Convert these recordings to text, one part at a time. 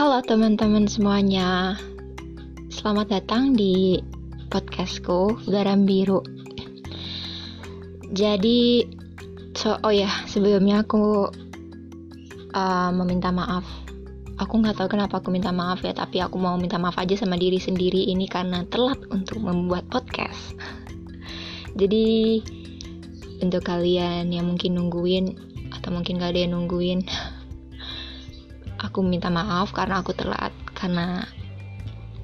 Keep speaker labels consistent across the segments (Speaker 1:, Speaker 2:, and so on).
Speaker 1: Halo teman-teman semuanya. Selamat datang di podcastku Garam Biru. Jadi so, Oh ya sebelumnya aku uh, Meminta maaf. Aku nggak tahu kenapa aku minta maaf ya Tapi aku mau minta maaf aja sama diri sendiri Ini karena telat untuk membuat podcast. Jadi Untuk kalian yang mungkin nungguin Atau mungkin gak ada yang nungguin aku minta maaf karena aku telat karena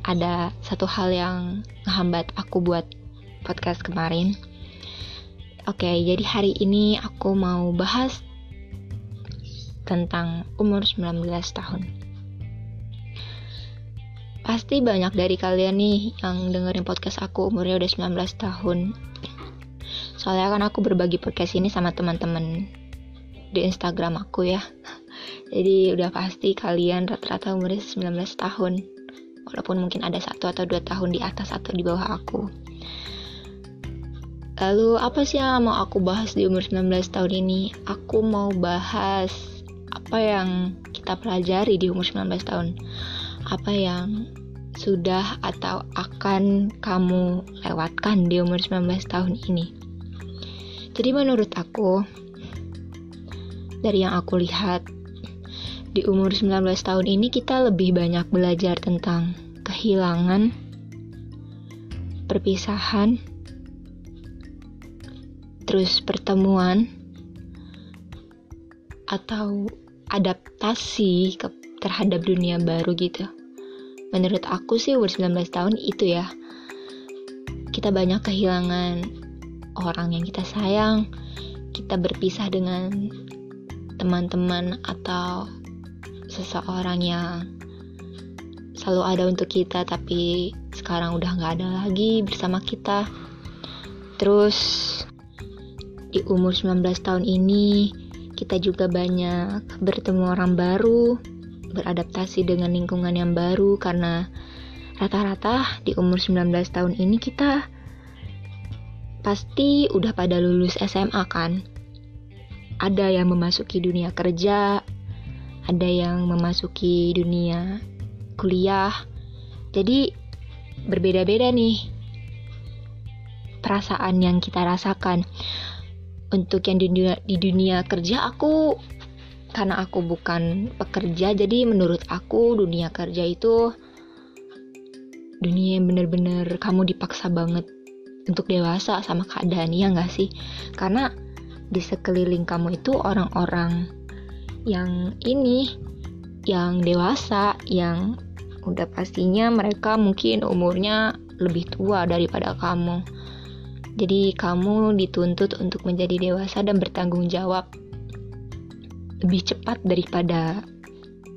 Speaker 1: ada satu hal yang menghambat aku buat podcast kemarin. Oke, jadi hari ini aku mau bahas tentang umur 19 tahun. Pasti banyak dari kalian nih yang dengerin podcast aku umurnya udah 19 tahun. Soalnya kan aku berbagi podcast ini sama teman-teman di Instagram aku ya. Jadi udah pasti kalian rata-rata umurnya 19 tahun. Walaupun mungkin ada satu atau dua tahun di atas atau di bawah aku. Lalu apa sih yang mau aku bahas di umur 19 tahun ini? Aku mau bahas apa yang kita pelajari di umur 19 tahun. Apa yang sudah atau akan kamu lewatkan di umur 19 tahun ini. Jadi menurut aku, dari yang aku lihat di umur 19 tahun ini kita lebih banyak belajar tentang kehilangan, perpisahan, terus pertemuan, atau adaptasi ke, terhadap dunia baru gitu. Menurut aku sih umur 19 tahun itu ya. Kita banyak kehilangan orang yang kita sayang, kita berpisah dengan teman-teman atau seseorang yang selalu ada untuk kita tapi sekarang udah nggak ada lagi bersama kita. Terus di umur 19 tahun ini kita juga banyak bertemu orang baru beradaptasi dengan lingkungan yang baru karena rata-rata di umur 19 tahun ini kita pasti udah pada lulus SMA kan. Ada yang memasuki dunia kerja ada yang memasuki dunia kuliah. Jadi berbeda-beda nih perasaan yang kita rasakan. Untuk yang di dunia, di dunia kerja aku karena aku bukan pekerja jadi menurut aku dunia kerja itu dunia yang bener-bener kamu dipaksa banget untuk dewasa sama keadaan ya nggak sih karena di sekeliling kamu itu orang-orang yang ini yang dewasa yang udah pastinya mereka mungkin umurnya lebih tua daripada kamu. Jadi kamu dituntut untuk menjadi dewasa dan bertanggung jawab lebih cepat daripada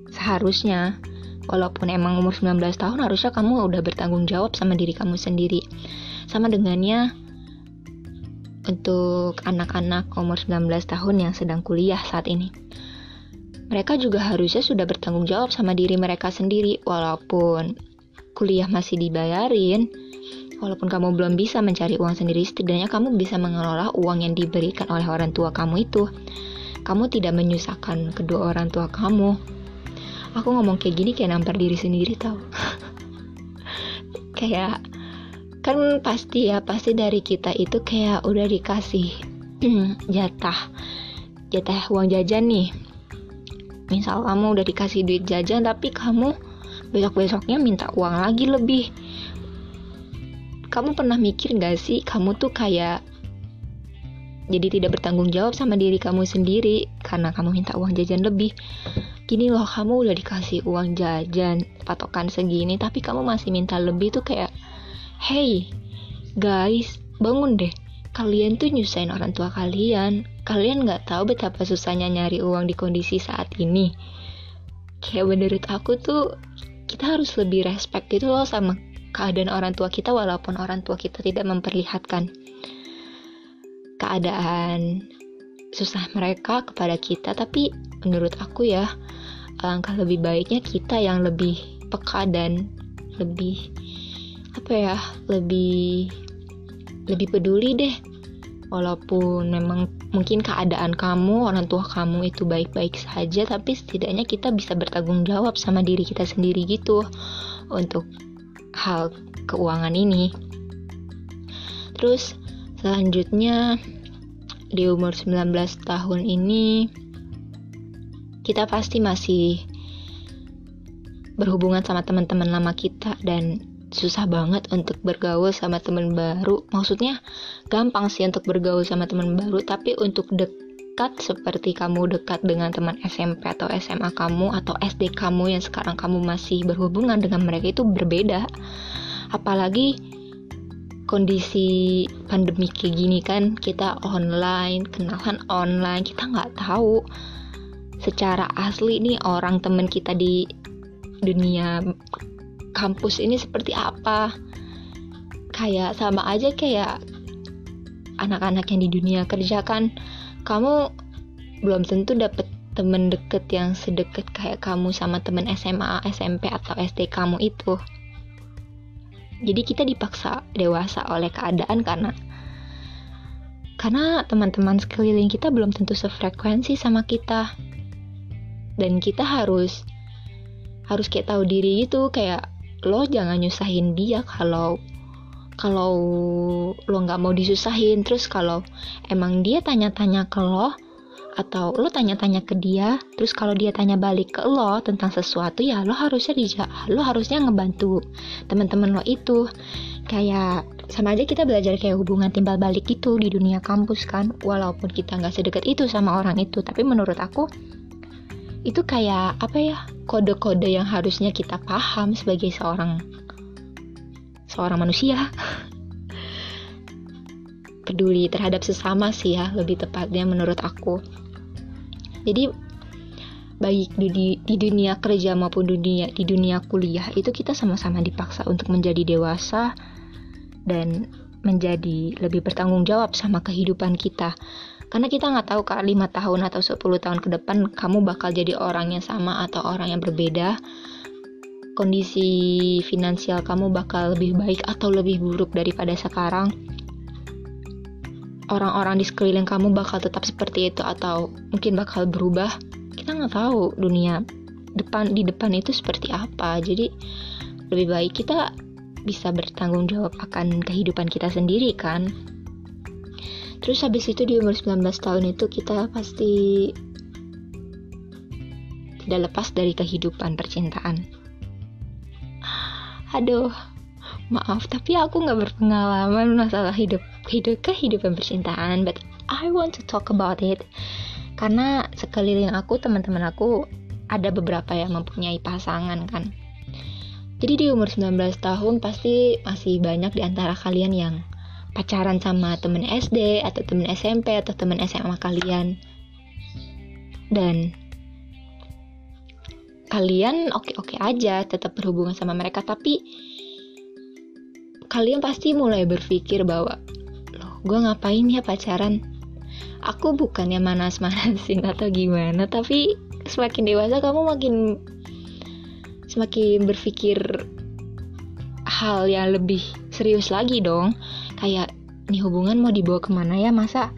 Speaker 1: seharusnya. Walaupun emang umur 19 tahun harusnya kamu udah bertanggung jawab sama diri kamu sendiri. Sama dengannya untuk anak-anak umur 19 tahun yang sedang kuliah saat ini mereka juga harusnya sudah bertanggung jawab sama diri mereka sendiri walaupun kuliah masih dibayarin. Walaupun kamu belum bisa mencari uang sendiri setidaknya kamu bisa mengelola uang yang diberikan oleh orang tua kamu itu. Kamu tidak menyusahkan kedua orang tua kamu. Aku ngomong kayak gini kayak nampar diri sendiri tau. Kayak kan pasti ya pasti dari kita itu kayak udah dikasih jatah jatah uang jajan nih misal kamu udah dikasih duit jajan tapi kamu besok-besoknya minta uang lagi lebih. Kamu pernah mikir gak sih kamu tuh kayak jadi tidak bertanggung jawab sama diri kamu sendiri karena kamu minta uang jajan lebih? Gini loh kamu udah dikasih uang jajan patokan segini tapi kamu masih minta lebih tuh kayak hey guys bangun deh. Kalian tuh nyusahin orang tua kalian kalian nggak tahu betapa susahnya nyari uang di kondisi saat ini. Kayak menurut aku tuh kita harus lebih respect gitu loh sama keadaan orang tua kita walaupun orang tua kita tidak memperlihatkan keadaan susah mereka kepada kita. Tapi menurut aku ya alangkah lebih baiknya kita yang lebih peka dan lebih apa ya lebih lebih peduli deh walaupun memang mungkin keadaan kamu orang tua kamu itu baik-baik saja tapi setidaknya kita bisa bertanggung jawab sama diri kita sendiri gitu untuk hal keuangan ini. Terus selanjutnya di umur 19 tahun ini kita pasti masih berhubungan sama teman-teman lama kita dan susah banget untuk bergaul sama teman baru. Maksudnya gampang sih untuk bergaul sama teman baru, tapi untuk dekat seperti kamu dekat dengan teman SMP atau SMA kamu atau SD kamu yang sekarang kamu masih berhubungan dengan mereka itu berbeda. Apalagi kondisi pandemi kayak gini kan kita online, kenalan online, kita nggak tahu secara asli nih orang teman kita di dunia kampus ini seperti apa kayak sama aja kayak anak-anak yang di dunia kerja kan kamu belum tentu dapet temen deket yang sedekat kayak kamu sama temen SMA, SMP atau SD kamu itu. Jadi kita dipaksa dewasa oleh keadaan karena karena teman-teman sekeliling kita belum tentu sefrekuensi sama kita. Dan kita harus harus kayak tahu diri gitu kayak lo jangan nyusahin dia kalau kalau lo nggak mau disusahin. Terus kalau emang dia tanya-tanya ke lo atau lo tanya-tanya ke dia terus kalau dia tanya balik ke lo tentang sesuatu ya lo harusnya dija lo harusnya ngebantu teman-teman lo itu. Kayak sama aja kita belajar kayak hubungan timbal balik itu di dunia kampus kan. Walaupun kita nggak sedekat itu sama orang itu tapi menurut aku itu kayak apa ya kode-kode yang harusnya kita paham sebagai seorang seorang manusia. Peduli terhadap sesama sih ya lebih tepatnya menurut aku. Jadi baik di, di dunia kerja maupun dunia di dunia kuliah itu kita sama-sama dipaksa untuk menjadi dewasa dan menjadi lebih bertanggung jawab sama kehidupan kita karena kita nggak tahu kak 5 tahun atau 10 tahun ke depan kamu bakal jadi orang yang sama atau orang yang berbeda. Kondisi finansial kamu bakal lebih baik atau lebih buruk daripada sekarang. Orang-orang di sekeliling kamu bakal tetap seperti itu atau mungkin bakal berubah. Kita nggak tahu dunia depan di depan itu seperti apa. Jadi lebih baik kita bisa bertanggung jawab akan kehidupan kita sendiri kan terus habis itu di umur 19 tahun itu kita pasti tidak lepas dari kehidupan percintaan. Aduh maaf tapi aku nggak berpengalaman masalah hidup hidup kehidupan percintaan but I want to talk about it. Karena sekeliling aku teman-teman aku ada beberapa yang mempunyai pasangan kan. Jadi di umur 19 tahun pasti masih banyak di antara kalian yang pacaran sama temen SD atau temen SMP atau temen SMA kalian. Dan kalian oke-oke aja tetap berhubungan sama mereka. Tapi kalian pasti mulai berpikir bahwa loh gue ngapain ya pacaran? Aku bukannya manas-manasin atau gimana tapi semakin dewasa kamu makin semakin berpikir hal yang lebih serius lagi dong kayak nih hubungan mau dibawa ke mana ya? Masa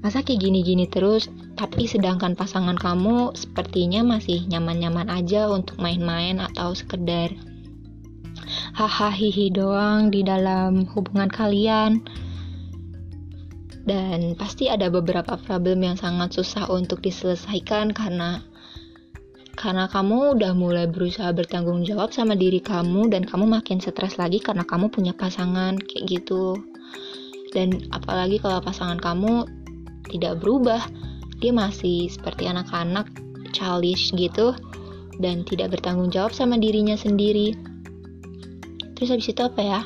Speaker 1: masa kayak gini-gini terus? Tapi sedangkan pasangan kamu sepertinya masih nyaman-nyaman aja untuk main-main atau sekedar hahaha doang di dalam hubungan kalian. Dan pasti ada beberapa problem yang sangat susah untuk diselesaikan karena karena kamu udah mulai berusaha bertanggung jawab sama diri kamu dan kamu makin stres lagi karena kamu punya pasangan kayak gitu. Dan apalagi kalau pasangan kamu tidak berubah dia masih seperti anak-anak childish gitu dan tidak bertanggung jawab sama dirinya sendiri. Terus habis itu apa ya?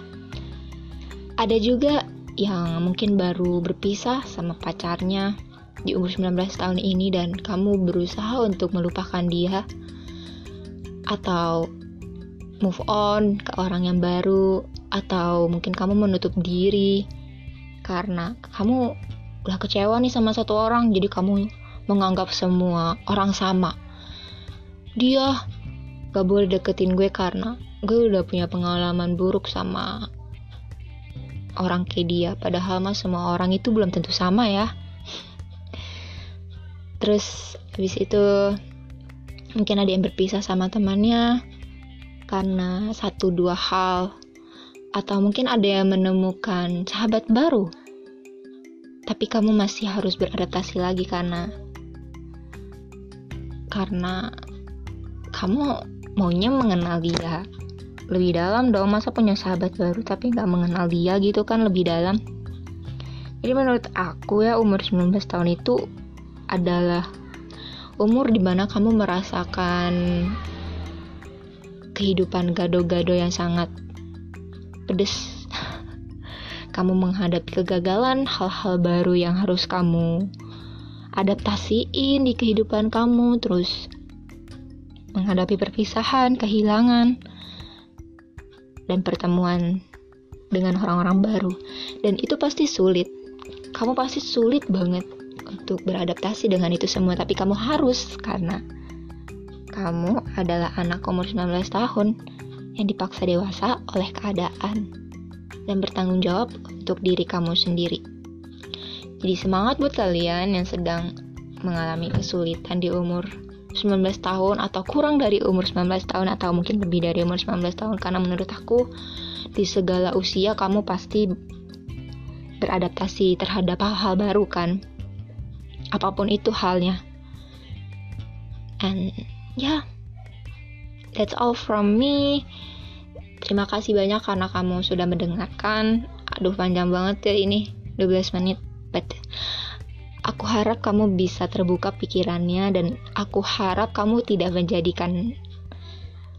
Speaker 1: Ada juga yang mungkin baru berpisah sama pacarnya di umur 19 tahun ini dan kamu berusaha untuk melupakan dia atau move on ke orang yang baru atau mungkin kamu menutup diri karena kamu udah kecewa nih sama satu orang jadi kamu menganggap semua orang sama. Dia gak boleh deketin gue karena gue udah punya pengalaman buruk sama orang kayak dia. Padahal mah semua orang itu belum tentu sama ya terus habis itu mungkin ada yang berpisah sama temannya karena satu dua hal. Atau mungkin ada yang menemukan sahabat baru. Tapi kamu masih harus beradaptasi lagi karena karena kamu maunya mengenal dia. Lebih dalam dong masa punya sahabat baru tapi nggak mengenal dia gitu kan lebih dalam. Jadi menurut aku ya umur 19 tahun itu adalah umur di mana kamu merasakan kehidupan gado-gado yang sangat pedes. kamu menghadapi kegagalan, hal-hal baru yang harus kamu adaptasiin di kehidupan kamu, terus menghadapi perpisahan, kehilangan, dan pertemuan dengan orang-orang baru. Dan itu pasti sulit. Kamu pasti sulit banget untuk beradaptasi dengan itu semua, tapi kamu harus karena kamu adalah anak umur 19 tahun yang dipaksa dewasa oleh keadaan dan bertanggung jawab untuk diri kamu sendiri. Jadi semangat buat kalian yang sedang mengalami kesulitan di umur 19 tahun atau kurang dari umur 19 tahun atau mungkin lebih dari umur 19 tahun karena menurut aku di segala usia kamu pasti beradaptasi terhadap hal-hal baru kan apa pun itu halnya. And yeah, that's all from me. Terima kasih banyak karena kamu sudah mendengarkan. Aduh panjang banget ya ini 12 menit. But aku harap kamu bisa terbuka pikirannya dan aku harap kamu tidak menjadikan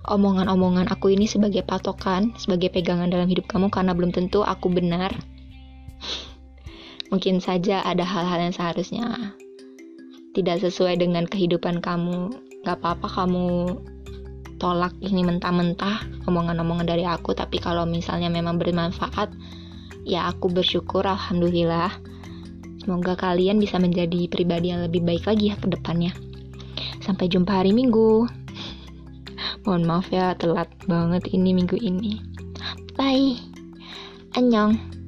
Speaker 1: omongan-omongan aku ini sebagai patokan, sebagai pegangan dalam hidup kamu karena belum tentu aku benar. Mungkin saja ada hal-hal yang seharusnya tidak sesuai dengan kehidupan kamu. Gak apa-apa kamu tolak ini mentah-mentah omongan-omongan dari aku. Tapi kalau misalnya memang bermanfaat ya aku bersyukur alhamdulillah. Semoga kalian bisa menjadi pribadi yang lebih baik lagi ya ke depannya. Sampai jumpa hari minggu. Mohon maaf ya telat banget ini minggu ini. Bye. Annyeong